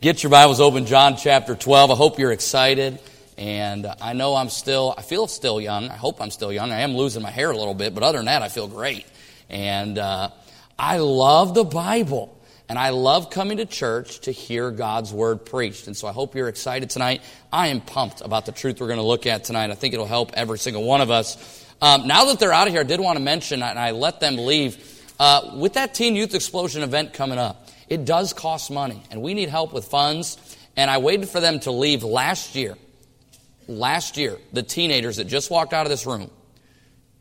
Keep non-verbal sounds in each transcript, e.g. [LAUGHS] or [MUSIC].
Get your Bibles open, John chapter 12. I hope you're excited. And I know I'm still, I feel still young. I hope I'm still young. I am losing my hair a little bit, but other than that, I feel great. And uh, I love the Bible. And I love coming to church to hear God's word preached. And so I hope you're excited tonight. I am pumped about the truth we're going to look at tonight. I think it'll help every single one of us. Um, now that they're out of here, I did want to mention, and I let them leave, uh, with that Teen Youth Explosion event coming up. It does cost money, and we need help with funds. And I waited for them to leave last year. Last year, the teenagers that just walked out of this room,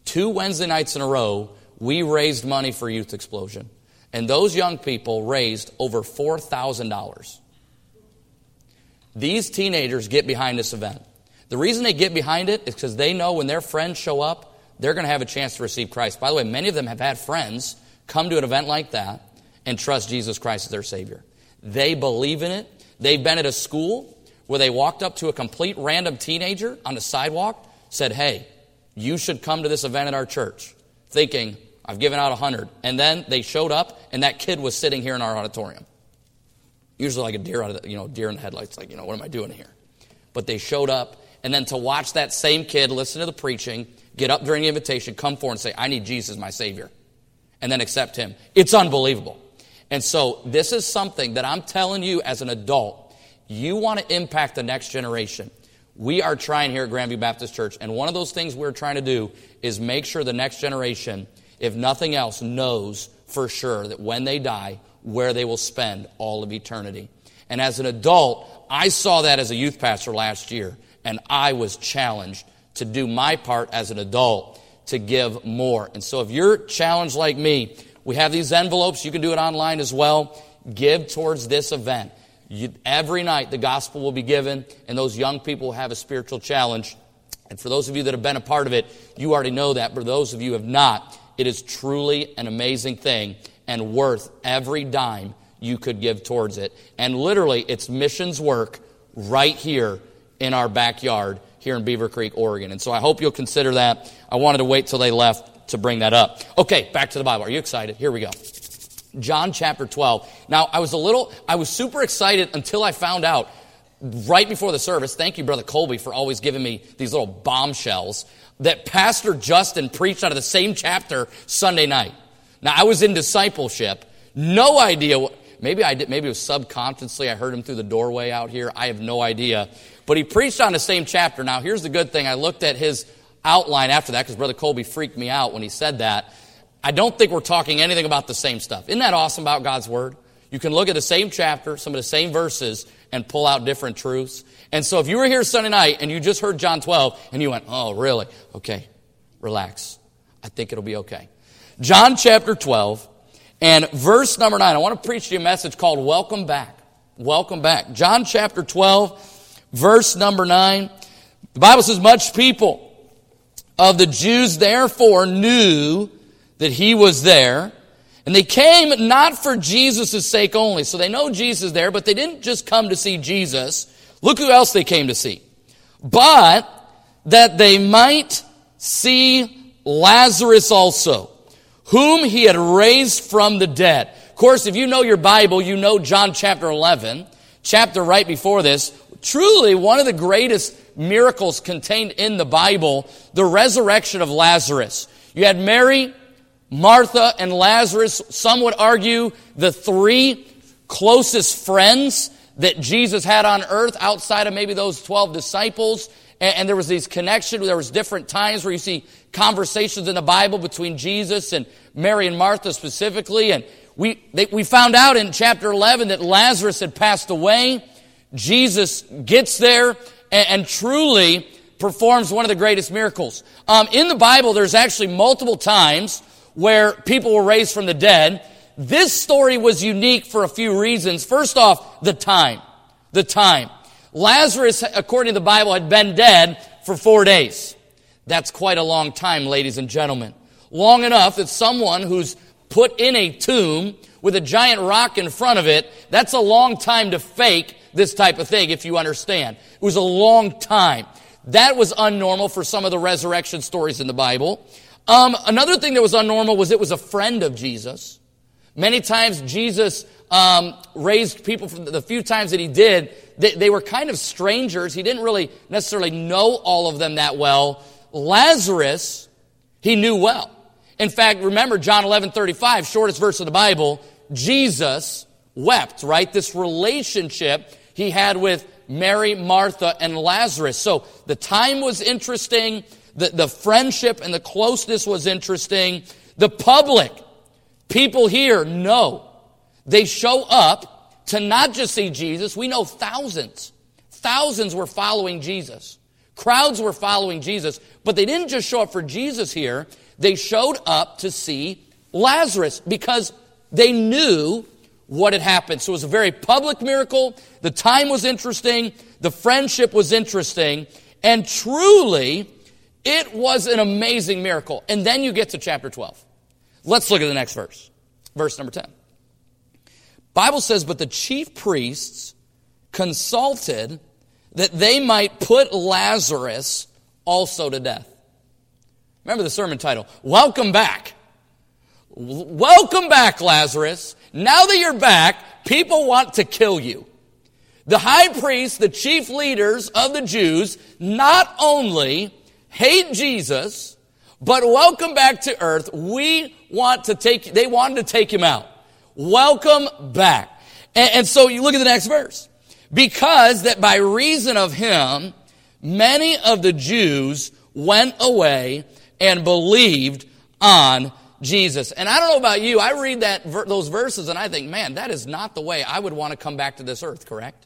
two Wednesday nights in a row, we raised money for Youth Explosion. And those young people raised over $4,000. These teenagers get behind this event. The reason they get behind it is because they know when their friends show up, they're going to have a chance to receive Christ. By the way, many of them have had friends come to an event like that and trust Jesus Christ as their Savior. They believe in it. They've been at a school where they walked up to a complete random teenager on the sidewalk, said, Hey, you should come to this event at our church, thinking, I've given out a hundred. And then they showed up, and that kid was sitting here in our auditorium. Usually like a deer out of the, you know, deer in the headlights, like, you know, what am I doing here? But they showed up, and then to watch that same kid listen to the preaching, get up during the invitation, come forward and say, I need Jesus, my Savior, and then accept Him. It's unbelievable. And so this is something that I'm telling you as an adult, you want to impact the next generation. We are trying here at Grandview Baptist Church, and one of those things we're trying to do is make sure the next generation, if nothing else, knows for sure that when they die, where they will spend all of eternity. And as an adult, I saw that as a youth pastor last year, and I was challenged to do my part as an adult to give more. And so if you're challenged like me, we have these envelopes. You can do it online as well. Give towards this event. You, every night, the gospel will be given, and those young people will have a spiritual challenge. And for those of you that have been a part of it, you already know that. But those of you who have not, it is truly an amazing thing and worth every dime you could give towards it. And literally, it's missions work right here in our backyard here in Beaver Creek, Oregon. And so I hope you'll consider that. I wanted to wait till they left to bring that up. Okay, back to the Bible. Are you excited? Here we go. John chapter 12. Now, I was a little, I was super excited until I found out right before the service. Thank you, Brother Colby, for always giving me these little bombshells that Pastor Justin preached out of the same chapter Sunday night. Now, I was in discipleship. No idea what, maybe I did, maybe it was subconsciously. I heard him through the doorway out here. I have no idea. But he preached on the same chapter. Now, here's the good thing. I looked at his outline after that because Brother Colby freaked me out when he said that. I don't think we're talking anything about the same stuff. Isn't that awesome about God's Word? You can look at the same chapter, some of the same verses, and pull out different truths. And so if you were here Sunday night and you just heard John 12 and you went, oh, really? Okay, relax. I think it'll be okay. John chapter 12 and verse number 9. I want to preach you a message called Welcome Back. Welcome Back. John chapter 12, verse number 9. The Bible says, much people of the Jews therefore knew that he was there. And they came not for Jesus' sake only. So they know Jesus there, but they didn't just come to see Jesus. Look who else they came to see. But that they might see Lazarus also, whom he had raised from the dead. Of course, if you know your Bible, you know John chapter 11, chapter right before this, truly one of the greatest miracles contained in the Bible, the resurrection of Lazarus. You had Mary, Martha, and Lazarus. Some would argue the three closest friends that Jesus had on earth outside of maybe those 12 disciples. And, there was these connections. There was different times where you see conversations in the Bible between Jesus and Mary and Martha specifically. And we, they, we found out in chapter 11 that Lazarus had passed away. Jesus gets there and, and truly performs one of the greatest miracles. Um, in the Bible, there's actually multiple times where people were raised from the dead. This story was unique for a few reasons. First off, the time. The time. Lazarus, according to the Bible, had been dead for four days. That's quite a long time, ladies and gentlemen. Long enough that someone who's put in a tomb with a giant rock in front of it, that's a long time to fake this type of thing, if you understand. It was a long time. That was unnormal for some of the resurrection stories in the Bible. Um, another thing that was unnormal was it was a friend of Jesus. Many times Jesus um, raised people from the few times that he did, they, they were kind of strangers. He didn't really necessarily know all of them that well. Lazarus, he knew well. In fact, remember John 11 35, shortest verse of the Bible, Jesus wept, right? This relationship he had with Mary, Martha, and Lazarus. So the time was interesting. The, the friendship and the closeness was interesting. The public, people here know. They show up to not just see Jesus. We know thousands. Thousands were following Jesus. Crowds were following Jesus. But they didn't just show up for Jesus here. They showed up to see Lazarus because they knew what had happened. So it was a very public miracle. The time was interesting. The friendship was interesting. And truly, it was an amazing miracle. And then you get to chapter 12. Let's look at the next verse. Verse number 10. Bible says, but the chief priests consulted that they might put Lazarus also to death. Remember the sermon title, Welcome Back. Welcome back, Lazarus. Now that you're back, people want to kill you. The high priests, the chief leaders of the Jews, not only hate Jesus, but welcome back to earth. We want to take, they wanted to take him out. Welcome back. And, and so you look at the next verse. Because that by reason of him, many of the Jews went away and believed on Jesus. And I don't know about you, I read that those verses and I think, man, that is not the way I would want to come back to this earth, correct?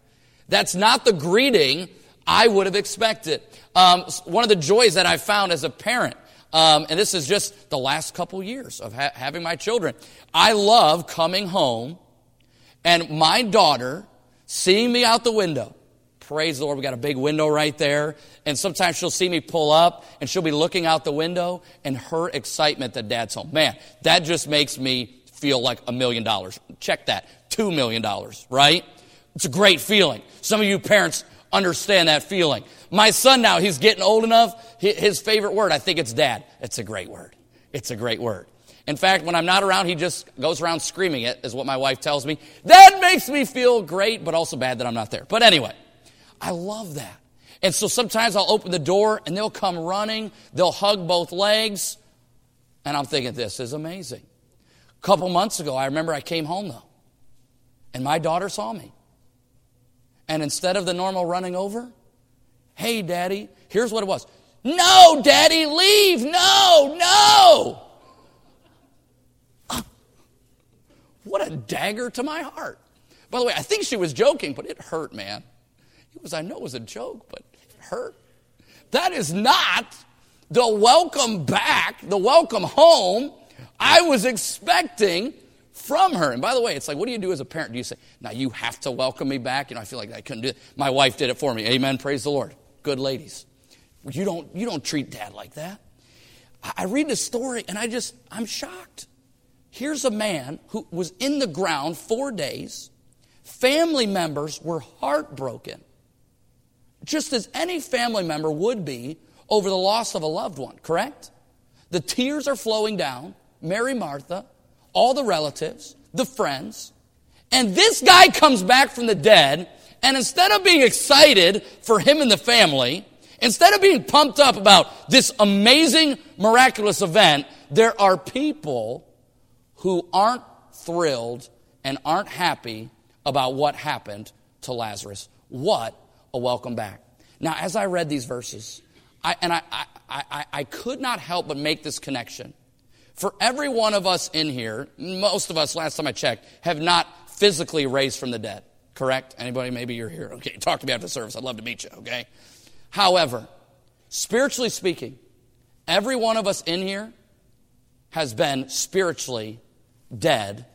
That's not the greeting I would have expected. Um, one of the joys that I found as a parent, um, and this is just the last couple years of ha- having my children, I love coming home and my daughter seeing me out the window Praise the Lord. We got a big window right there. And sometimes she'll see me pull up and she'll be looking out the window and her excitement that dad's home. Man, that just makes me feel like a million dollars. Check that. Two million dollars, right? It's a great feeling. Some of you parents understand that feeling. My son now, he's getting old enough. His favorite word, I think it's dad. It's a great word. It's a great word. In fact, when I'm not around, he just goes around screaming it, is what my wife tells me. That makes me feel great, but also bad that I'm not there. But anyway, I love that. And so sometimes I'll open the door and they'll come running, they'll hug both legs, and I'm thinking, this is amazing. A couple months ago, I remember I came home though, and my daughter saw me. And instead of the normal running over, hey, daddy, here's what it was. No, daddy, leave. No, no. Ah. What a dagger to my heart. By the way, I think she was joking, but it hurt, man. It was, I know it was a joke, but it hurt. That is not the welcome back, the welcome home I was expecting from her. And by the way, it's like, what do you do as a parent? Do you say, now you have to welcome me back? You know, I feel like I couldn't do it. My wife did it for me. Amen. Praise the Lord. Good ladies. You don't, you don't treat dad like that. I read the story and I just, I'm shocked. Here's a man who was in the ground four days. Family members were heartbroken just as any family member would be over the loss of a loved one, correct? The tears are flowing down. Mary, Martha, all the relatives, the friends. And this guy comes back from the dead, and instead of being excited for him and the family, instead of being pumped up about this amazing, miraculous event, there are people who aren't thrilled and aren't happy about what happened to Lazarus. What a welcome back. Now, as I read these verses, I, and I, I, I, I could not help but make this connection. For every one of us in here, most of us, last time I checked, have not physically raised from the dead. Correct? Anybody? Maybe you're here. [LAUGHS] Okay, talk to me after service. I'd love to meet you, okay? However, spiritually speaking, every one of us in here has been spiritually dead,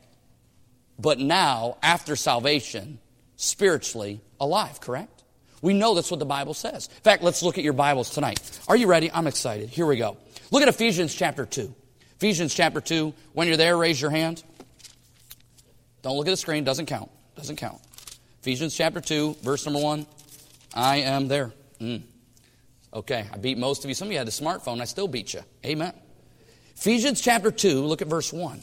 but now, after salvation, spiritually alive, correct? We know that's what the Bible says. In fact, let's look at your Bibles tonight. Are you ready? I'm excited. Here we go. Look at Ephesians chapter 2. Ephesians chapter 2. When you're there, raise your hand. Don't look at the screen. Doesn't count. Doesn't count. Ephesians chapter 2, verse number 1. I am there. Mm. Okay, I beat most of you. Some of you had a smartphone. I still beat you. Amen. Ephesians chapter 2, look at verse 1.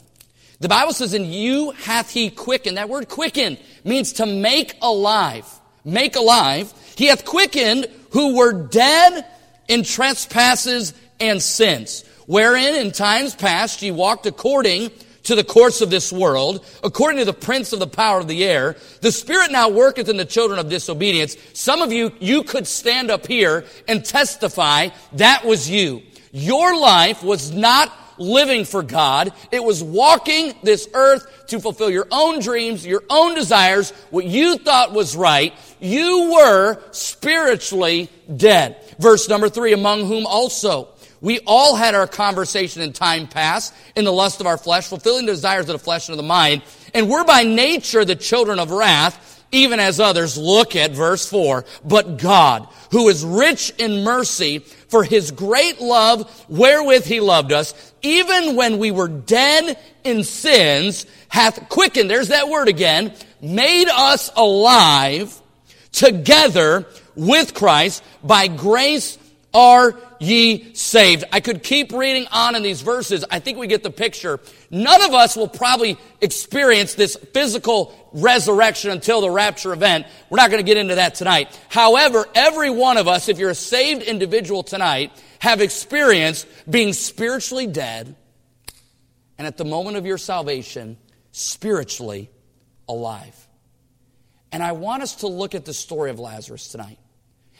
The Bible says, in you hath he quickened. That word quicken means to make alive. Make alive. He hath quickened who were dead in trespasses and sins, wherein in times past ye walked according to the course of this world, according to the prince of the power of the air. The Spirit now worketh in the children of disobedience. Some of you, you could stand up here and testify that was you. Your life was not living for God. It was walking this earth to fulfill your own dreams, your own desires, what you thought was right. You were spiritually dead. Verse number three, among whom also we all had our conversation in time past in the lust of our flesh, fulfilling the desires of the flesh and of the mind. And we're by nature the children of wrath, even as others. Look at verse 4. But God, who is rich in mercy, for his great love wherewith he loved us, even when we were dead in sins, hath quickened, there's that word again, made us alive together with Christ. By grace are ye saved. I could keep reading on in these verses. I think we get the picture. None of us will probably experience this physical resurrection until the rapture event. We're not going to get into that tonight. However, every one of us, if you're a saved individual tonight, have experienced being spiritually dead and at the moment of your salvation, spiritually alive. And I want us to look at the story of Lazarus tonight.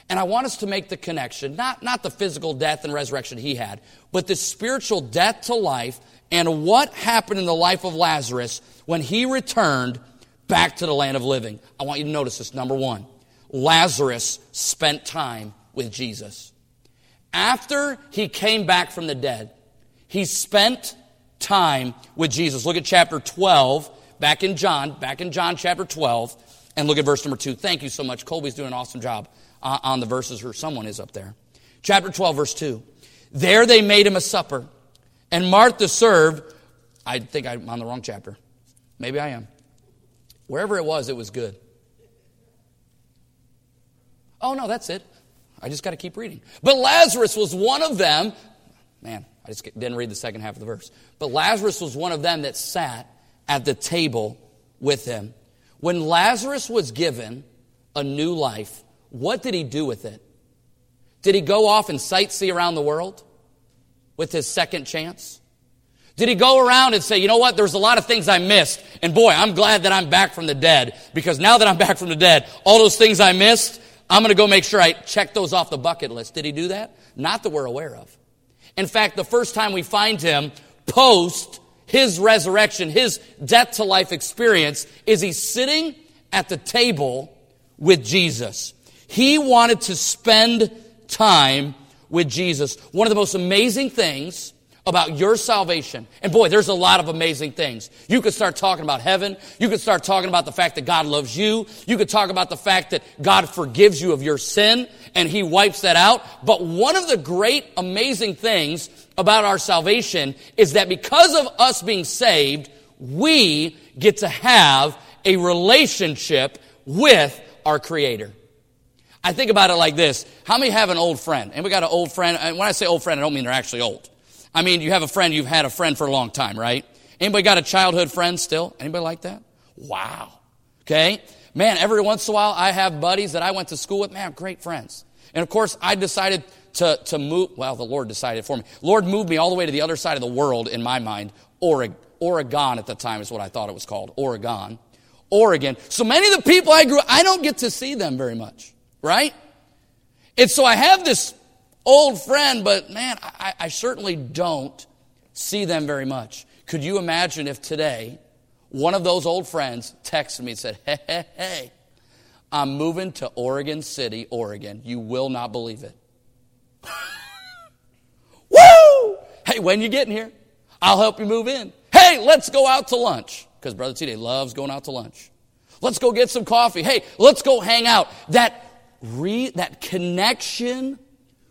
And I want us to make the connection, not, not the physical death and resurrection he had, but the spiritual death to life and what happened in the life of Lazarus when he returned back to the land of living. I want you to notice this. Number one, Lazarus spent time with Jesus. After he came back from the dead, he spent time with Jesus. Look at chapter 12, back in John, back in John chapter 12, and look at verse number 2. Thank you so much. Colby's doing an awesome job Uh, on the verses, or someone is up there. Chapter 12, verse 2. There they made him a supper, and Martha served. I think I'm on the wrong chapter. Maybe I am. Wherever it was, it was good. Oh, no, that's it. I just got to keep reading. But Lazarus was one of them. Man, I just didn't read the second half of the verse. But Lazarus was one of them that sat at the table with him. When Lazarus was given a new life, what did he do with it? Did he go off and sightsee around the world with his second chance? Did he go around and say, you know what, there's a lot of things I missed, and boy, I'm glad that I'm back from the dead, because now that I'm [LAUGHS] back from the dead, all those things I missed, I'm going to go make sure I check those off the bucket list. Did he do that? Not that we're aware of. In fact, the first time we find him post his resurrection, his death to life experience, is he sitting at the table with Jesus. He wanted to spend time with Jesus. One of the most amazing things about your salvation. And boy, there's a lot of amazing things. You could start talking about heaven. You could start talking about the fact that God loves you. You could talk about the fact that God forgives you of your sin and He wipes that out. But one of the great amazing things about our salvation is that because of us being saved, we get to have a relationship with our Creator. I think about it like this. How many have an old friend? And we got an old friend. And when I say old friend, I don't mean they're actually old. I mean, you have a friend, you've had a friend for a long time, right? Anybody got a childhood friend still? Anybody like that? Wow. Okay. Man, every once in a while I have buddies that I went to school with. Man, great friends. And of course, I decided to, to move. Well, the Lord decided for me. Lord moved me all the way to the other side of the world in my mind. Oregon, Oregon at the time is what I thought it was called. Oregon. Oregon. So many of the people I grew, I don't get to see them very much right? And so I have this old friend, but man, I, I certainly don't see them very much. Could you imagine if today one of those old friends texted me and said, Hey, hey, hey, I'm moving to Oregon City, Oregon. You will not believe it. [LAUGHS] Woo! Hey, when you getting here? I'll help you move in. Hey, let's go out to lunch. Because Brother T.D. loves going out to lunch. Let's go get some coffee. Hey, let's go hang out. That re, that connection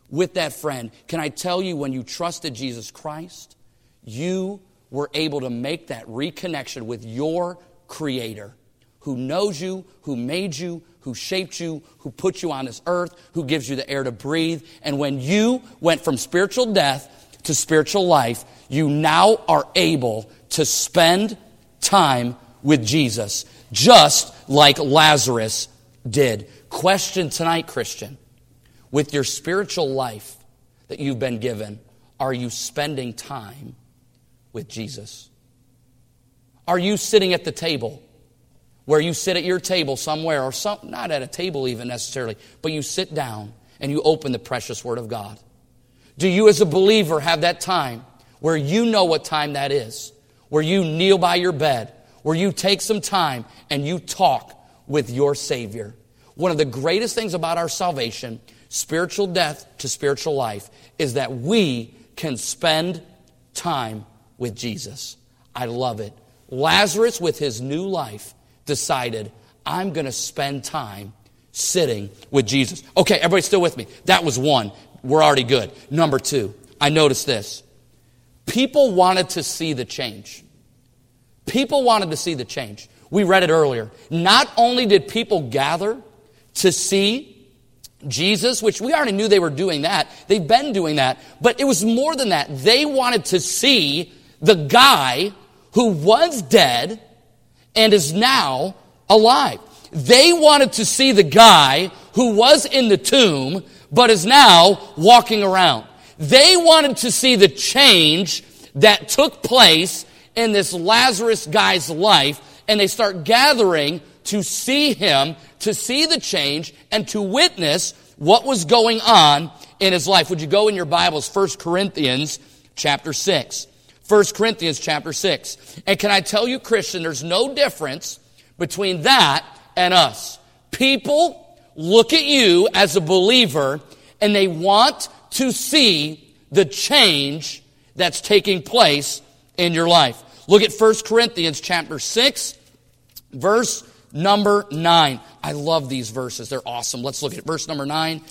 with that friend. Can I tell you, when you trusted Jesus Christ, you were able to make that reconnection with your Creator who knows you, who made you, who shaped you, who put you on this earth, who gives you the air to breathe. And when you went from spiritual death to spiritual life, you now are able to spend time with Jesus, just like Lazarus did. Question tonight, Christian. With your spiritual life that you've been given, are you spending time with Jesus? Are you sitting at the table where you sit at your table somewhere, or some, not at a table even necessarily, but you sit down and you open the precious Word of God? Do you, as a believer, have that time where you know what time that is? Where you kneel by your bed, where you take some time and you talk with your Savior. One of the greatest things about our salvation, spiritual death to spiritual life, is that we can spend time with Jesus. I love it. Lazarus, with his new life, decided, I'm going to spend time sitting with Jesus. Okay, everybody still with me? That was one. We're already good. Number two, I noticed this. People wanted to see the change. People wanted to see the change. We read it earlier. Not only did people gather to see Jesus, which we already knew they were doing that, they've been doing that, but it was more than that. They wanted to see the guy who was dead and is now alive. They wanted to see the guy who was in the tomb but is now walking around. They wanted to see the change that took place in this Lazarus guy's life and they start gathering to see him, to see the change and to witness what was going on in his life. Would you go in your Bibles, 1 Corinthians chapter 6. 1 Corinthians chapter 6. And can I tell you, Christian, there's no difference between that and us. People look at you as a believer and they want to see the change that's taking place in your life. Look at 1 Corinthians chapter 6, verse number 9. I love these verses. They're awesome. Let's look at verse number 9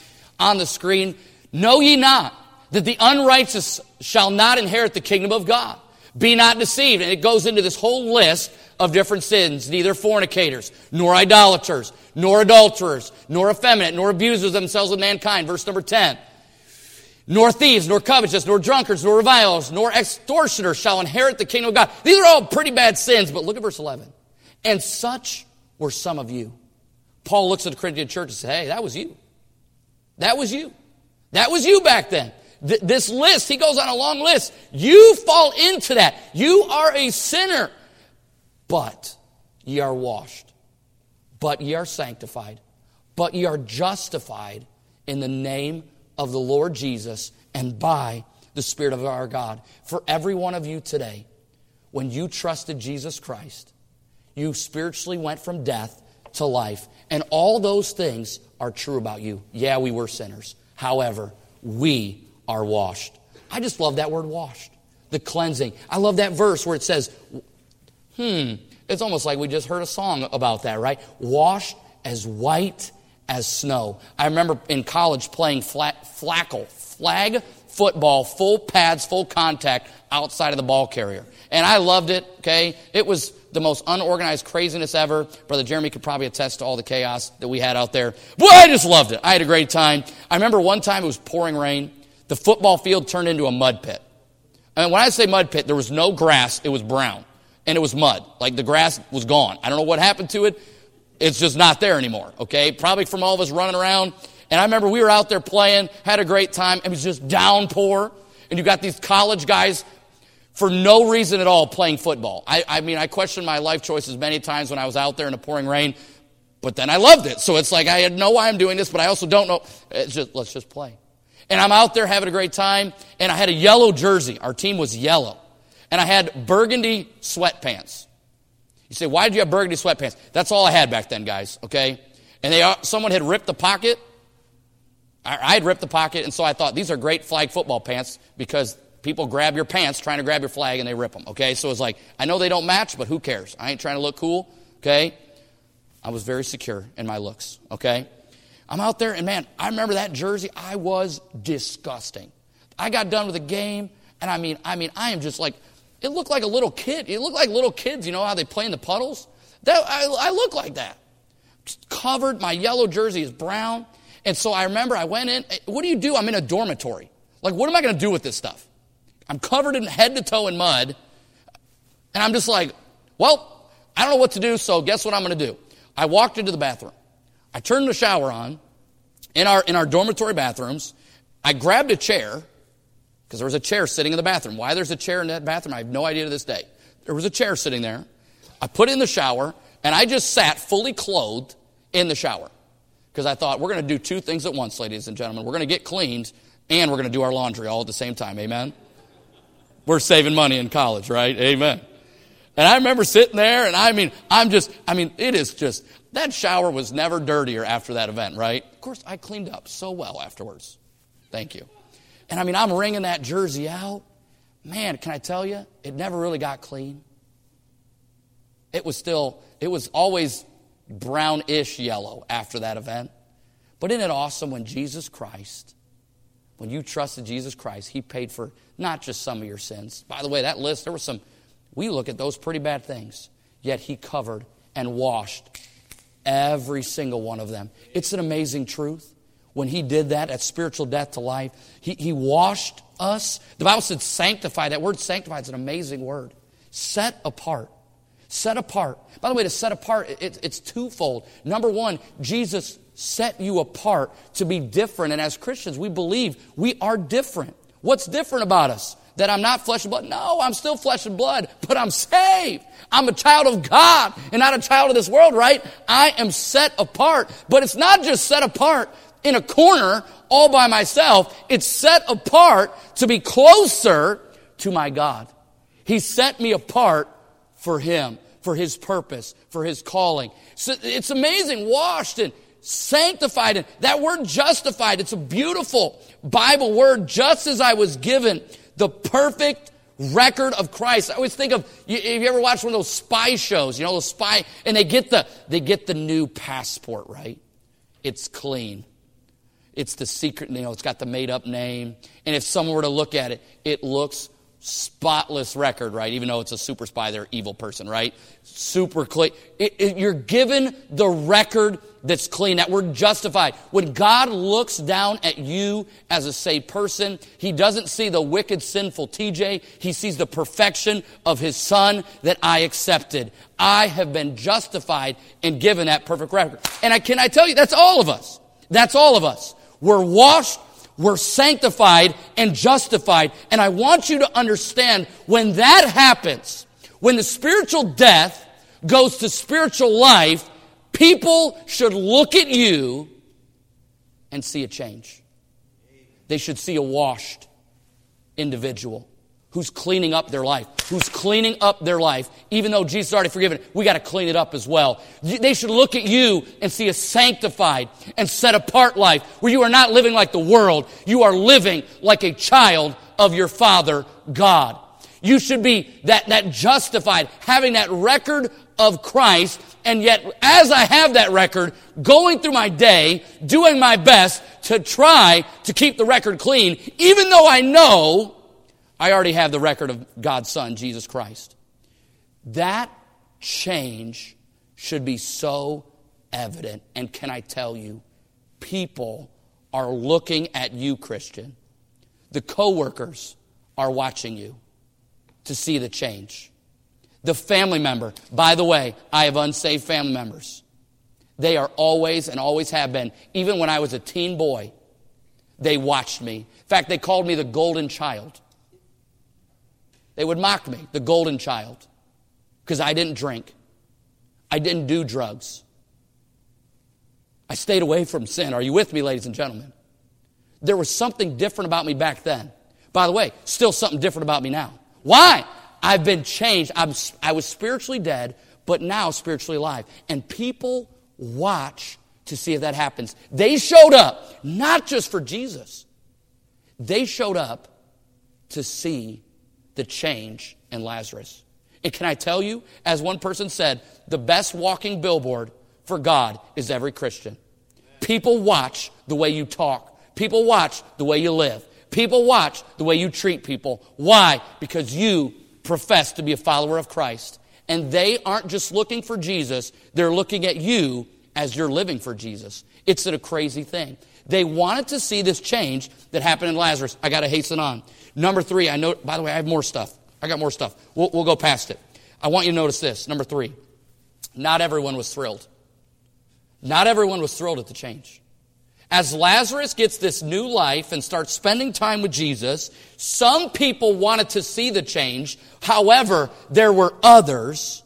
on the screen. Know ye not that the unrighteous shall not inherit the kingdom of God. Be not deceived. And it goes into this whole list of different sins. Neither fornicators, nor idolaters, nor adulterers, nor effeminate, nor abusers themselves of mankind. Verse number 10. Nor thieves, nor covetous, nor drunkards, nor revilers, nor extortioners shall inherit the kingdom of God. These are all pretty bad sins, but look at verse 11. And such were some of you. Paul looks at the Corinthian church and says, Hey, that was you. That was you. That was you back then th- this list, he goes on a long list. You fall into that. You are a sinner, but ye are washed, but ye are sanctified, but ye are justified in the name of the Lord Jesus and by the Spirit of our God. For every one of you today, when you trusted Jesus Christ, you spiritually went from death to life. And all those things are true about you. Yeah, we were sinners. However, we are washed. I just love that word washed. The cleansing. I love that verse where it says, hmm, it's almost like we just heard a song about that, right? Washed as white as snow. I remember in college playing flat, flackle, flag football, full pads, full contact outside of the ball carrier. And I loved it, okay? It was the most unorganized craziness ever. Brother Jeremy could probably attest to all the chaos that we had out there. Boy, I just loved it. I had a great time. I remember one time it was pouring rain the football field turned into a mud pit. And when I say mud pit, there was no grass, it was brown. And it was mud. Like the grass was gone. I don't know what happened to it. It's just not there anymore, okay? Probably from all of us running around. And I remember we were out there playing, had a great time. It was just downpour. And you got these college guys for no reason at all playing football. I, I mean, I questioned my life choices many times when I was out there in the pouring rain, but then I loved it. So it's like I know why I'm doing this, but I also don't know. It's just, let's just play. And I'm out there having a great time. And I had a yellow jersey. Our team was yellow. And I had burgundy sweatpants. You say, why did you have burgundy sweatpants? That's all I had back then, guys, okay? And they, someone had ripped the pocket. I had ripped the pocket, and so I thought, these are great flag football pants because people grab your pants trying to grab your flag and they rip them, okay? So it's like, I know they don't match, but who cares? I ain't trying to look cool, okay? I was very secure in my looks, okay? I'm out there, and man, I remember that jersey. I was disgusting. I got done with the game, and I mean, I mean, I am just like, it looked like a little kid. It looked like little kids, you know how they play in the puddles? That, I, I look like that. Just covered, my yellow jersey is brown. And so I remember I went in. Eh, what do you do? I'm in a dormitory. Like, what am I going to do with this stuff? I'm covered in head to toe in mud. And I'm just like, Well, I don't know what to do, so guess what I'm going to do? I walked into the bathroom. I turned the shower on in our, in our dormitory bathrooms. I grabbed a chair because there was a chair sitting in the bathroom. Why there's a chair in that bathroom, I have no idea to this day. There was a chair sitting there. I put in the shower, and I just sat fully clothed in the shower because I thought we're going to do two things at once, ladies and gentlemen. We're going to get cleaned, and we're going to do our laundry all at the same time. Amen? We're saving money in college, right? Amen. And I remember sitting there, and I mean, I'm just, I mean, it is just, that shower was never dirtier after that event, right? Of course, I cleaned up so well afterwards. Thank you. And I mean, I'm wringing that jersey out. Man, can I tell you, it never really got clean. It was still, it was always brownish yellow after that event. But isn't it awesome when Jesus Christ, when you trusted Jesus Christ, He paid for not just some of your sins. By the way, that list, there were some, we look at those pretty bad things, yet He covered and washed every single one of them. It's an amazing truth. When He did that at spiritual death to life, He, he washed us. The Bible said sanctify. That word sanctify is an amazing word. Set apart. Set apart. By the way, to set apart, it, it's twofold. Number one, Jesus set you apart to be different. And as Christians, we believe we are different. What's different about us? That I'm not flesh and blood? No, I'm still flesh and blood, but I'm saved. I'm a child of God and not a child of this world, right? I am set apart, but it's not just set apart in a corner all by myself. It's set apart to be closer to my God. He set me apart for Him, for His purpose, for His calling. So it's amazing, washed and sanctified. And that word justified, it's a beautiful Bible word, just as I was given the perfect record of Christ. I always think of, you, have you ever watched one of those spy shows, you know, those spy, and they get the, they get the new passport, right? It's clean. It's the secret, you know, it's got the made up name. And if someone were to look at it, it looks spotless record, right? Even though it's a super spy, they're evil person, right? Super clean. It, it, you're given the record that's clean. That we're justified. When God looks down at you as a saved person, He doesn't see the wicked, sinful TJ. He sees the perfection of His Son that I accepted. I have been justified and given that perfect record. And I can I tell you, that's all of us. That's all of us. We're washed we're sanctified and justified. And I want you to understand when that happens, when the spiritual death goes to spiritual life, people should look at you and see a change. They should see a washed individual who's cleaning up their life, who's cleaning up their life. Even though Jesus already forgiven we got to clean it up as well. They should look at you and see a sanctified and set apart life where you are not living like the world. You are living like a child of your Father, God. You should be that, that justified, having that record of Christ, and yet as I have that record, going through my day, doing my best to try to keep the record clean, even though I know I already have the record of God's Son, Jesus Christ. That change should be so evident. And can I tell you, people are looking at you, Christian. The coworkers are watching you to see the change. The family member, by the way, I have unsaved family members. They are always and always have been. Even when I was a teen boy, they watched me. In fact, they called me the golden child. They would mock me, the golden child, because I didn't drink. I didn't do drugs. I stayed away from sin. Are you with me, ladies and gentlemen? There was something different about me back then. By the way, still something different about me now. Why? I've been changed. I'm, I was spiritually dead, but now spiritually alive. And people watch to see if that happens. They showed up, not just for Jesus, they showed up to see the change in Lazarus. And can I tell you, as one person said, the best walking billboard for God is every Christian. People watch the way you talk. People watch the way you live. People watch the way you treat people. Why? Because you profess to be a follower of Christ. And they aren't just looking for Jesus, they're looking at you as you're living for Jesus. It's a crazy thing. They wanted to see this change that happened in Lazarus. I got to hasten on. Number three, I know, by the way, I have more stuff. I got more stuff. We'll, we'll go past it. I want you to notice this. Number three, not everyone was thrilled. Not everyone was thrilled at the change. As Lazarus gets this new life and starts spending time with Jesus, some people wanted to see the change. However, there were others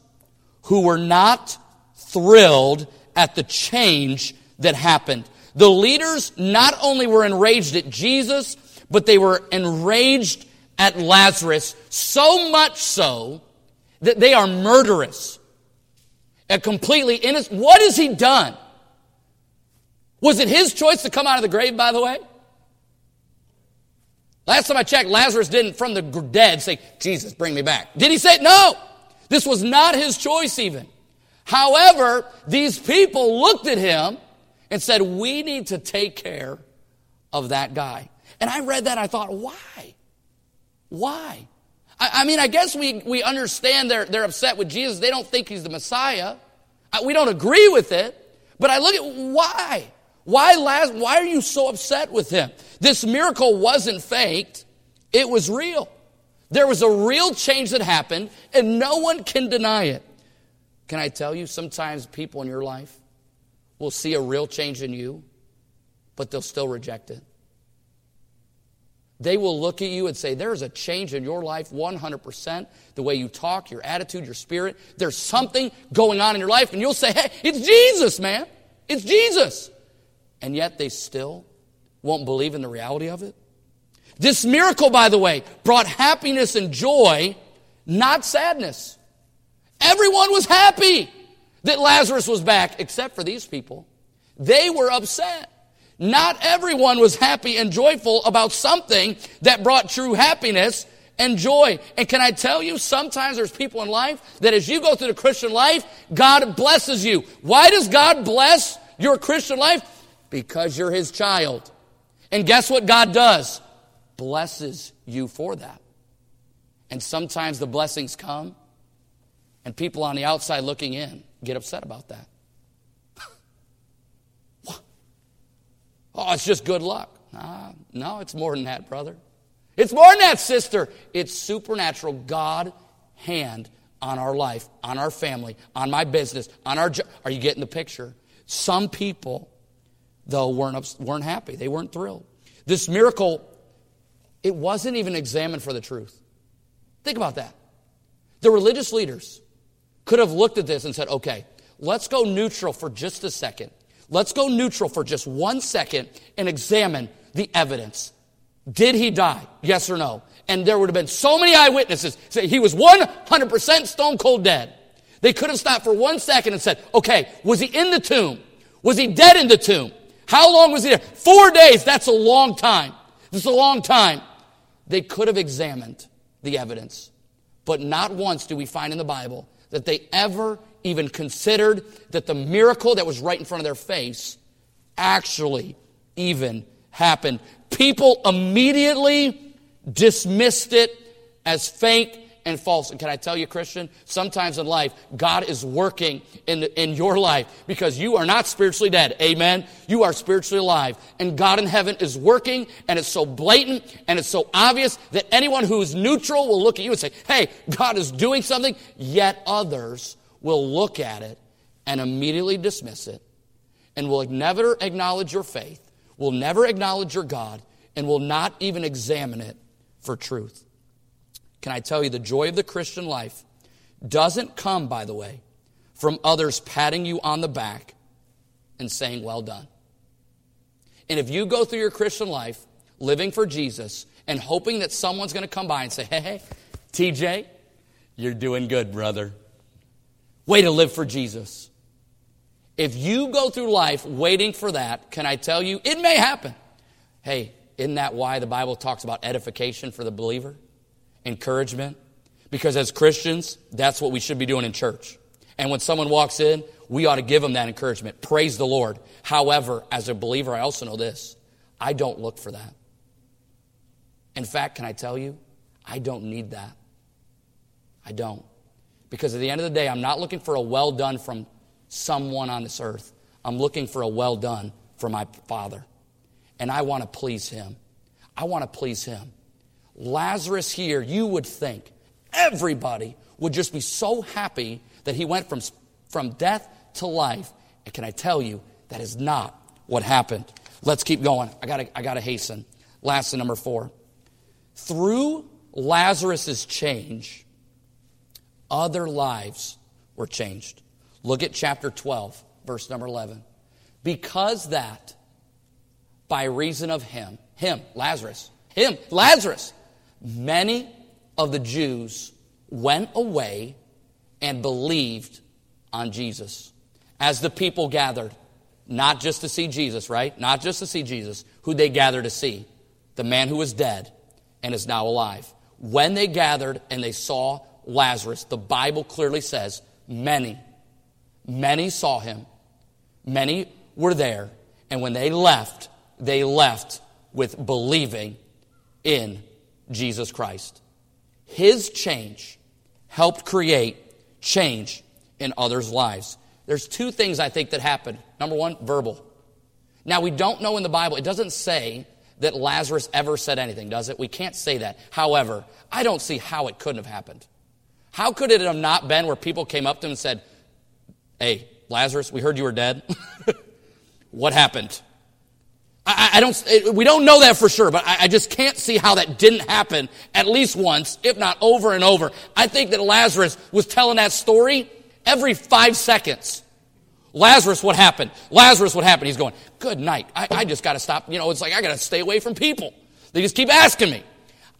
who were not thrilled at the change that happened. The leaders not only were enraged at Jesus, but they were enraged at Lazarus, so much so that they are murderous and completely innocent. What has he done? Was it his choice to come out of the grave, by the way? Last time I checked, Lazarus didn't from the dead say, Jesus, bring me back. Did he say, no? This was not his choice even. However, these people looked at him and said, we need to take care of that guy. And I read that I thought, why? Why? I, I mean, I guess we, we understand they're, they're upset with Jesus. They don't think he's the Messiah. We don't agree with it. But I look at why? Why, last, why are you so upset with him? This miracle wasn't faked. It was real. There was a real change that happened and no one can deny it. Can I tell you, sometimes people in your life will see a real change in you, but they'll still reject it. They will look at you and say, There is a change in your life 100%. The way you talk, your attitude, your spirit. There's something going on in your life. And you'll say, Hey, it's Jesus, man. It's Jesus. And yet they still won't believe in the reality of it. This miracle, by the way, brought happiness and joy, not sadness. Everyone was happy that Lazarus was back, except for these people. They were upset. Not everyone was happy and joyful about something that brought true happiness and joy. And can I tell you, sometimes there's people in life that as you go through the Christian life, God blesses you. Why does God bless your Christian life? Because you're His child. And guess what God does? Blesses you for that. And sometimes the blessings come, and people on the outside looking in get upset about that. [LAUGHS] Oh, it's just good luck. No, it's more than that, brother. It's more than that, sister. It's supernatural God hand on our life, on our family, on my business, on our job. Are you getting the picture? Some people, though, weren't, weren't happy. They weren't thrilled. This miracle, it wasn't even examined for the truth. Think about that. The religious leaders could have looked at this and said, okay, let's go neutral for just a second. Let's go neutral for just one second and examine the evidence. Did he die? Yes or no? And there would have been so many eyewitnesses say he was 100% stone cold dead. They could have stopped for one second and said, okay, was he in the tomb? Was he dead in the tomb? How long was he there? Four days. That's a long time. That's a long time. They could have examined the evidence. But not once do we find in the Bible that they ever even considered that the miracle that was right in front of their face actually even happened. People immediately dismissed it as fake and false. And can I tell you, Christian, sometimes in life, God is working in, the, in your life because you are not spiritually dead. Amen. You are spiritually alive. And God in heaven is working and it's so blatant and it's so obvious that anyone who is neutral will look at you and say, hey, God is doing something. Yet others will look at it and immediately dismiss it and will never acknowledge your faith, will never acknowledge your God, and will not even examine it for truth. Can I tell you, the joy of the Christian life doesn't come, by the way, from others patting you on the back and saying, Well done. And if you go through your Christian life living for Jesus and hoping that someone's going to come by and say, Hey, TJ, you're doing good, brother. Way to live for Jesus. If you go through life waiting for that, can I tell you, it may happen. Hey, isn't that why the Bible talks about edification for the believer? Encouragement. Because as Christians, that's what we should be doing in church. And when someone walks in, we ought to give them that encouragement. Praise the Lord. However, as a believer, I also know this I don't look for that. In fact, can I tell you, I don't need that. I don't. Because at the end of the day, I'm not looking for a well done from someone on this earth. I'm looking for a well done from my Father. And I want to please Him. I want to please Him. Lazarus here, you would think Everybody would just be so happy that he went from, from death to life. And can I tell you, that is not what happened. Let's keep going. I gotta, I gotta hasten. Last number four. Through Lazarus's change, other lives were changed. Look at chapter 12, verse number 11. Because that, by reason of him, him, Lazarus, him, Lazarus, many of the Jews went away and believed on Jesus. As the people gathered, not just to see Jesus, right? Not just to see Jesus, who they gathered to see? The man who was dead and is now alive. When they gathered and they saw Lazarus, the Bible clearly says many, many saw him, many were there, and when they left, they left with believing in Jesus Christ. His change helped create change in others' lives. There's two things I think that happened. Number one, verbal. Now, we don't know in the Bible, it doesn't say that Lazarus ever said anything, does it? We can't say that. However, I don't see how it couldn't have happened. How could it have not been where people came up to him and said, Hey, Lazarus, we heard you were dead. [LAUGHS] what happened? I, I, don't, we don't know that for sure, but I, I just can't see how that didn't happen at least once, if not over and over. I think that Lazarus was telling that story every five seconds. Lazarus, what happened? Lazarus, what happened? He's going, good night. I, I just got to stop. You know, it's like I got to stay away from people. They just keep asking me.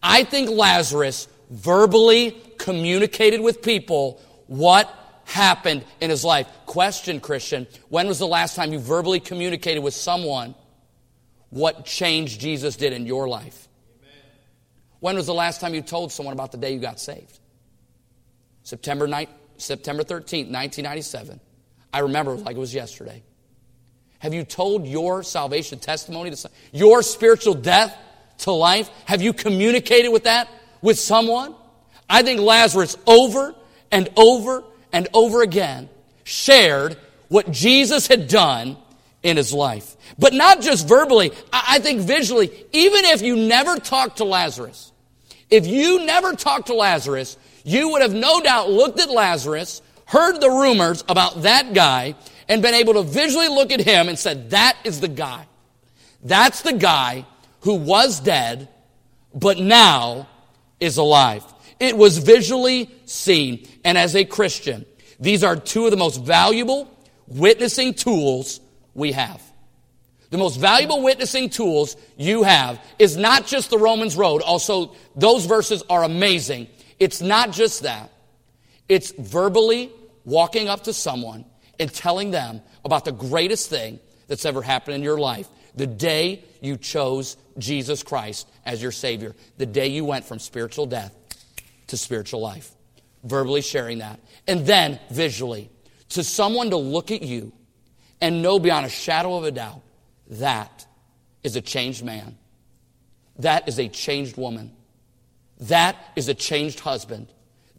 I think Lazarus verbally communicated with people what happened in his life. Question, Christian, when was the last time you verbally communicated with someone what change Jesus did in your life? Amen. When was the last time you told someone about the day you got saved? September, night, September 13th, 1997. I remember like it was yesterday. Have you told your salvation testimony to your spiritual death to life? Have you communicated with that with someone? I think Lazarus over and over and over again shared what Jesus had done in his life. But not just verbally, I think visually. Even if you never talked to Lazarus, if you never talked to Lazarus, you would have no doubt looked at Lazarus, heard the rumors about that guy, and been able to visually look at him and said, that is the guy. That's the guy who was dead, but now is alive. It was visually seen. And as a Christian, these are two of the most valuable witnessing tools we have. The most valuable witnessing tools you have is not just the Romans Road. Also, those verses are amazing. It's not just that. It's verbally walking up to someone and telling them about the greatest thing that's ever happened in your life. The day you chose Jesus Christ as your Savior. The day you went from spiritual death to spiritual life. Verbally sharing that. And then visually, to someone to look at you and know beyond a shadow of a doubt that is a changed man. That is a changed woman. That is a changed husband.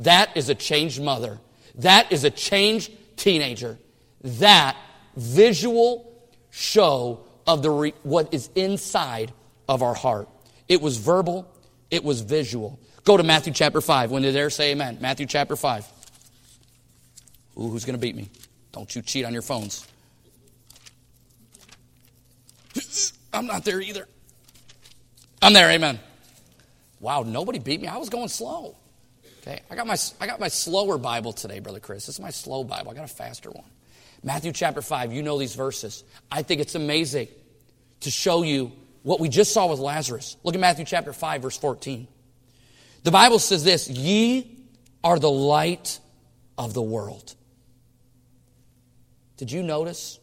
That is a changed mother. That is a changed teenager. That visual show of the re- what is inside of our heart. It was verbal, it was visual. Go to Matthew chapter 5. When they're there, say amen. Matthew chapter 5. Ooh, who's going to beat me? Don't you cheat on your phones. I'm not there either. I'm there, amen. Wow, nobody beat me. I was going slow. Okay, I got my I got my slower Bible today, brother Chris. This is my slow Bible. I got a faster one. Matthew chapter 5, you know these verses. I think it's amazing to show you what we just saw with Lazarus. Look at Matthew chapter 5 verse 14. The Bible says this, ye are the light of the world. Did you notice?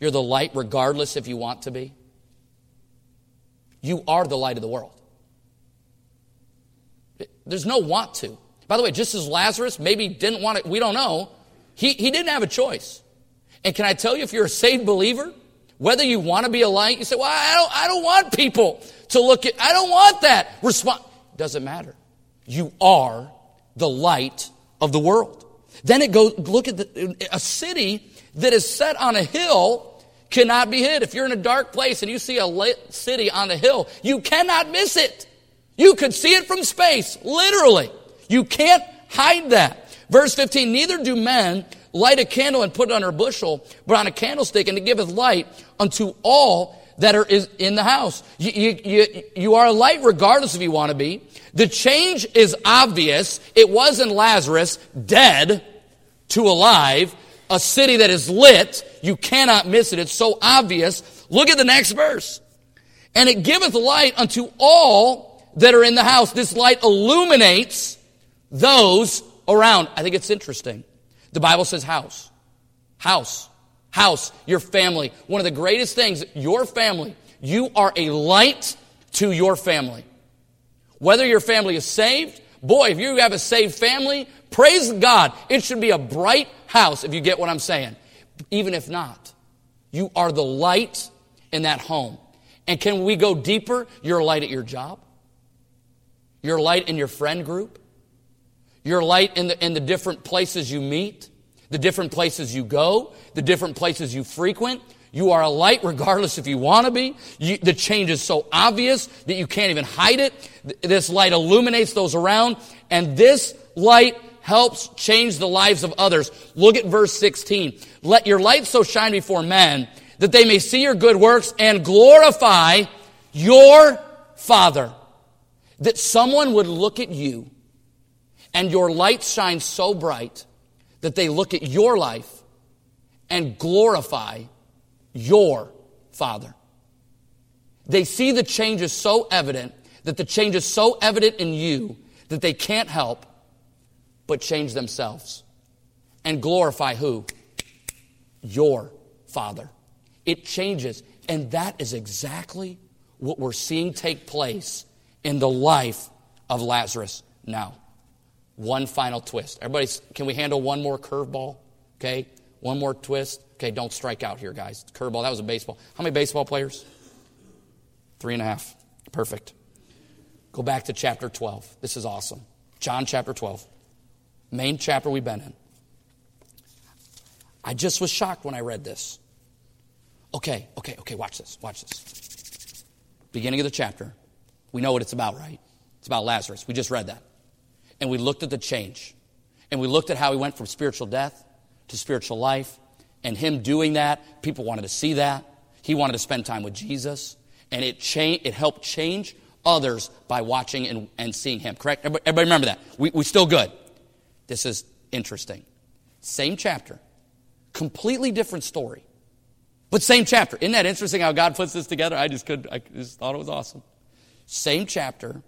You're the light regardless if you want to be. You are the light of the world. There's no want to. By the way, just as Lazarus maybe didn't want it, we don't know, he, he didn't have a choice. And can I tell you, if you're a saved believer, whether you want to be a light, you say, well, I don't, I don't want people to look at, I don't want that response. Doesn't matter. You are the light of the world. Then it goes, look at the, a city that is set on a hill cannot be hid. If you're in a dark place and you see a lit city on a hill, you cannot miss it. You could see it from space, literally. You can't hide that. Verse 15, neither do men light a candle and put it under a bushel, but on a candlestick, and it giveth light unto all that are in the house. You, you, you, you are a light regardless if you want to be. The change is obvious. It wasn't Lazarus dead to alive, a city that is lit. You cannot miss it. It's so obvious. Look at the next verse. And it giveth light unto all that are in the house. This light illuminates those around. I think it's interesting. The Bible says house. House. House. Your family. One of the greatest things, your family. You are a light to your family. Whether your family is saved, boy, if you have a saved family, praise God. It should be a bright house, if you get what I'm saying. Even if not, you are the light in that home. And can we go deeper? You're a light at your job. You're a light in your friend group. You're a light in the, in the different places you meet, the different places you go, the different places you frequent. You are a light regardless if you want to be. You, the change is so obvious that you can't even hide it. This light illuminates those around, and this light helps change the lives of others. Look at verse 16. Let your light so shine before men that they may see your good works and glorify your Father. That someone would look at you and your light shines so bright that they look at your life and glorify your Father. They see the change is so evident, that the change is so evident in you that they can't help but change themselves and glorify who? Your Father. It changes. And that is exactly what we're seeing take place in the life of Lazarus now. One final twist. Everybody, can we handle one more curveball? Okay? One more twist. Okay, don't strike out here, guys. Curveball, that was a baseball. How many baseball players? Three and a half. Perfect. Go back to chapter 12. This is awesome. John chapter 12. Main chapter we've been in. I just was shocked when I read this. Okay, okay, okay, watch this, watch this. Beginning of the chapter. We know what it's about, right? It's about Lazarus. We just read that. And we looked at the change. And we looked at how he went from spiritual death to spiritual life and him doing that, people wanted to see that. He wanted to spend time with Jesus. And it, cha- it helped change others by watching and, and seeing him. Correct? Everybody, everybody remember that. We, we still good. This is interesting. Same chapter. Completely different story. But same chapter. Isn't that interesting how God puts this together? I just could, I just thought it was awesome. Same chapter,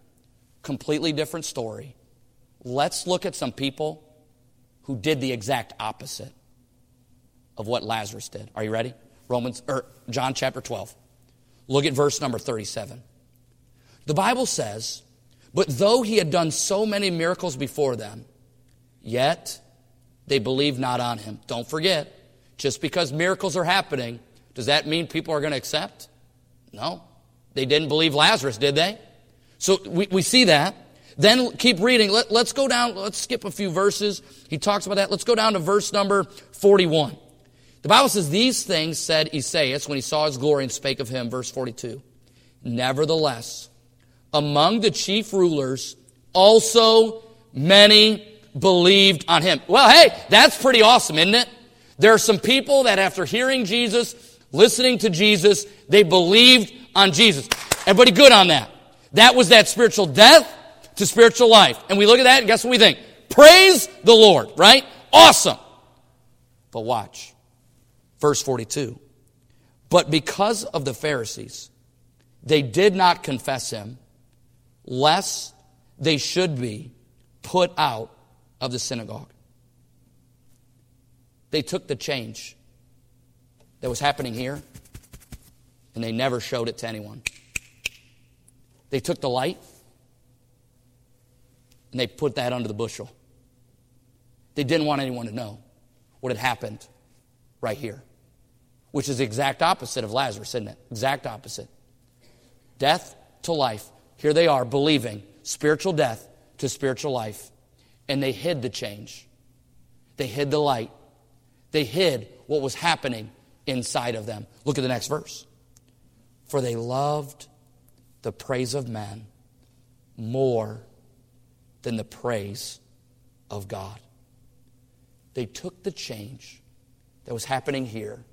completely different story. Let's look at some people who did the exact opposite of what Lazarus did. Are you ready? Romans or John chapter 12. Look at verse number 37. The Bible says, "But though he had done so many miracles before them, yet they believe not on him." Don't forget, just because miracles are happening, does that mean people are going to accept? No. They didn't believe Lazarus, did they? So we, we see that. Then keep reading. Let, let's go down, let's skip a few verses. He talks about that. Let's go down to verse number 41. The Bible says, These things said Esaias when he saw his glory and spake of him, verse 42. Nevertheless, among the chief rulers, also many believed on him. Well, hey, that's pretty awesome, isn't it? There are some people that after hearing Jesus, listening to Jesus, they believed on Jesus. Everybody good on that? That was that spiritual death to spiritual life. And we look at that and guess what we think? Praise the Lord, right? Awesome. But watch. Verse 42. But because of the Pharisees, they did not confess him, lest they should be put out of the synagogue. They took the change that was happening here, and they never showed it to anyone. They took the light, and they put that under the bushel. They didn't want anyone to know what had happened right here which is the exact opposite of Lazarus, isn't it? Exact opposite. Death to life. Here they are believing spiritual death to spiritual life. And they hid the change. They hid the light. They hid what was happening inside of them. Look at the next verse. For they loved the praise of men more than the praise of God. They took the change that was happening here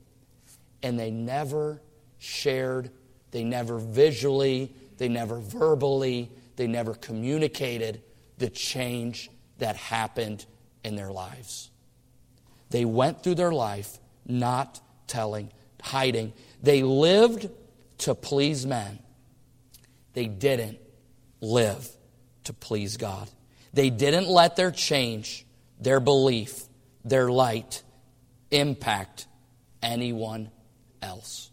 and they never shared, they never visually, they never verbally, they never communicated the change that happened in their lives. They went through their life not telling, hiding. They lived to please men. They didn't live to please God. They didn't let their change, their belief, their light impact anyone else.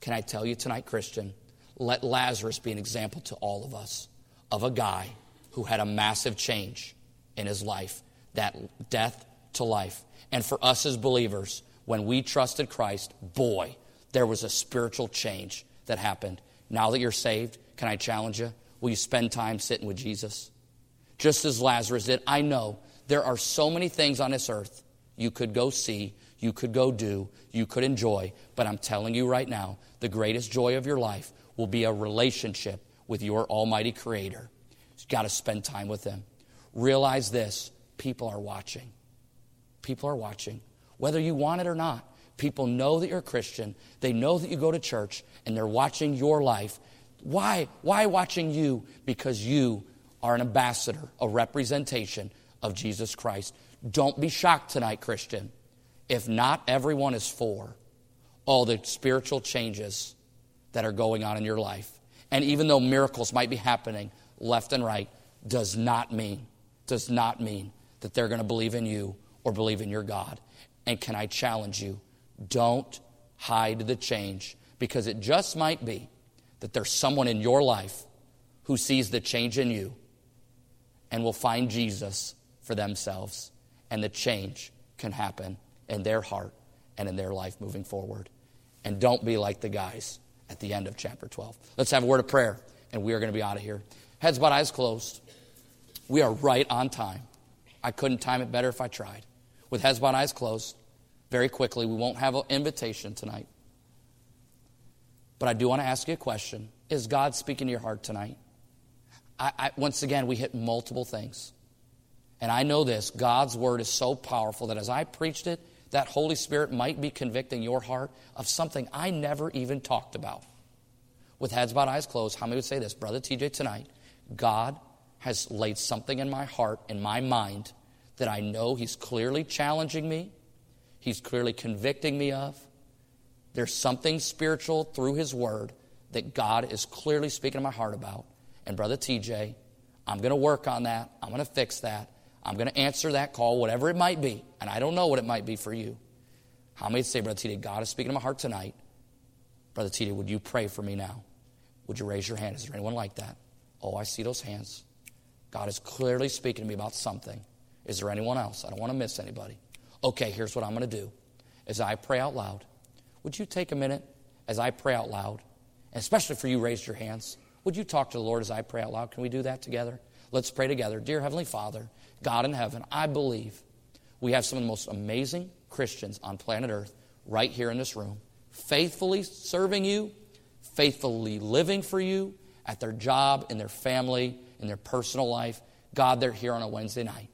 Can I tell you tonight, Christian? Let Lazarus be an example to all of us of a guy who had a massive change in his life that death to life. And for us as believers, when we trusted Christ, boy, there was a spiritual change that happened. Now that you're saved, can I challenge you? Will you spend time sitting with Jesus? Just as Lazarus did. I know there are so many things on this earth you could go see, you could go do, you could enjoy, but I'm telling you right now, the greatest joy of your life will be a relationship with your Almighty Creator. You've got to spend time with Him. Realize this people are watching. People are watching. Whether you want it or not, people know that you're a Christian. They know that you go to church, and they're watching your life. Why? Why watching you? Because you are an ambassador, a representation of Jesus Christ. Don't be shocked tonight, Christian, if not everyone is for all the spiritual changes that are going on in your life. And even though miracles might be happening left and right, does not mean, does not mean that they're going to believe in you or believe in your God. And can I challenge you? Don't hide the change because it just might be that there's someone in your life who sees the change in you and will find Jesus for themselves. And the change can happen in their heart and in their life moving forward. And don't be like the guys at the end of chapter 12. Let's have a word of prayer, and we are going to be out of here. Heads bowed, eyes closed. We are right on time. I couldn't time it better if I tried. With heads bowed, eyes closed, very quickly, we won't have an invitation tonight. But I do want to ask you a question Is God speaking to your heart tonight? I, I, once again, we hit multiple things. And I know this God's word is so powerful that as I preached it, that Holy Spirit might be convicting your heart of something I never even talked about. With heads bowed, eyes closed, how many would say this? Brother TJ, tonight, God has laid something in my heart, in my mind, that I know He's clearly challenging me, He's clearly convicting me of. There's something spiritual through His Word that God is clearly speaking to my heart about. And, Brother TJ, I'm going to work on that. I'm going to fix that. I'm going to answer that call, whatever it might be. And I don't know what it might be for you. How many say, Brother TJ, God is speaking to my heart tonight? Brother TJ, would you pray for me now? Would you raise your hand? Is there anyone like that? Oh, I see those hands. God is clearly speaking to me about something. Is there anyone else? I don't want to miss anybody. Okay, here's what I'm going to do. As I pray out loud, would you take a minute as I pray out loud? And especially for you, raise your hands. Would you talk to the Lord as I pray out loud? Can we do that together? Let's pray together. Dear Heavenly Father, God in heaven, I believe we have some of the most amazing Christians on planet Earth right here in this room, faithfully serving you, faithfully living for you at their job, in their family, in their personal life. God, they're here on a Wednesday night.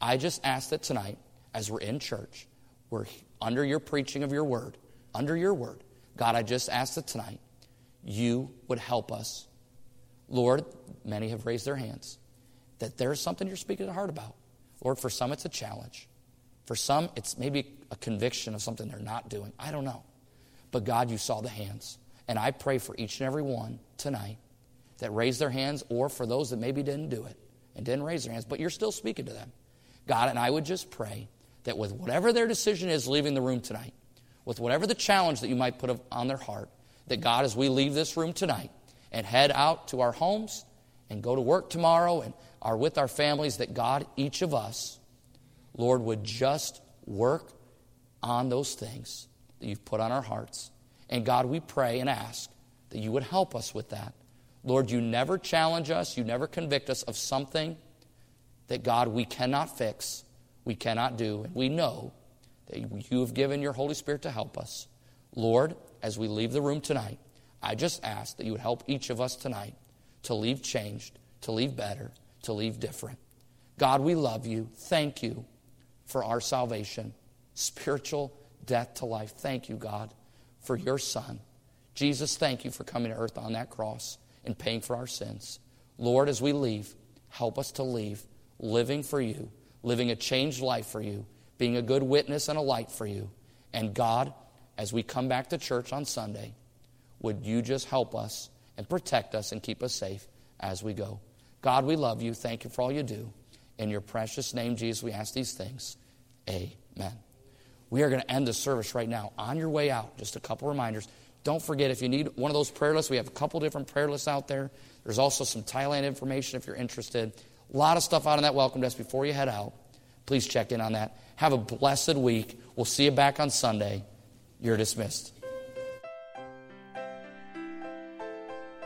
I just ask that tonight, as we're in church, we're under your preaching of your word, under your word. God, I just ask that tonight you would help us. Lord, many have raised their hands that there's something you're speaking to heart about. Lord, for some it's a challenge. For some, it's maybe a conviction of something they're not doing. I don't know. But God, you saw the hands. And I pray for each and every one tonight that raised their hands, or for those that maybe didn't do it and didn't raise their hands, but you're still speaking to them. God, and I would just pray that with whatever their decision is leaving the room tonight, with whatever the challenge that you might put on their heart, that God, as we leave this room tonight and head out to our homes and go to work tomorrow and are with our families, that God, each of us, Lord, would just work on those things that you've put on our hearts. And God, we pray and ask that you would help us with that. Lord, you never challenge us, you never convict us of something that, God, we cannot fix, we cannot do. And we know that you have given your Holy Spirit to help us. Lord, as we leave the room tonight, I just ask that you would help each of us tonight to leave changed, to leave better, to leave different. God, we love you. Thank you for our salvation, spiritual death to life. Thank you, God, for your Son. Jesus, thank you for coming to earth on that cross and paying for our sins. Lord, as we leave, help us to leave living for you, living a changed life for you, being a good witness and a light for you. And God, as we come back to church on Sunday, would you just help us and protect us and keep us safe as we go? God, we love you. Thank you for all you do. In your precious name, Jesus, we ask these things. Amen. We are going to end the service right now. On your way out, just a couple reminders. Don't forget, if you need one of those prayer lists, we have a couple different prayer lists out there. There's also some Thailand information if you're interested. A lot of stuff out on that welcome desk before you head out. Please check in on that. Have a blessed week. We'll see you back on Sunday. You're dismissed.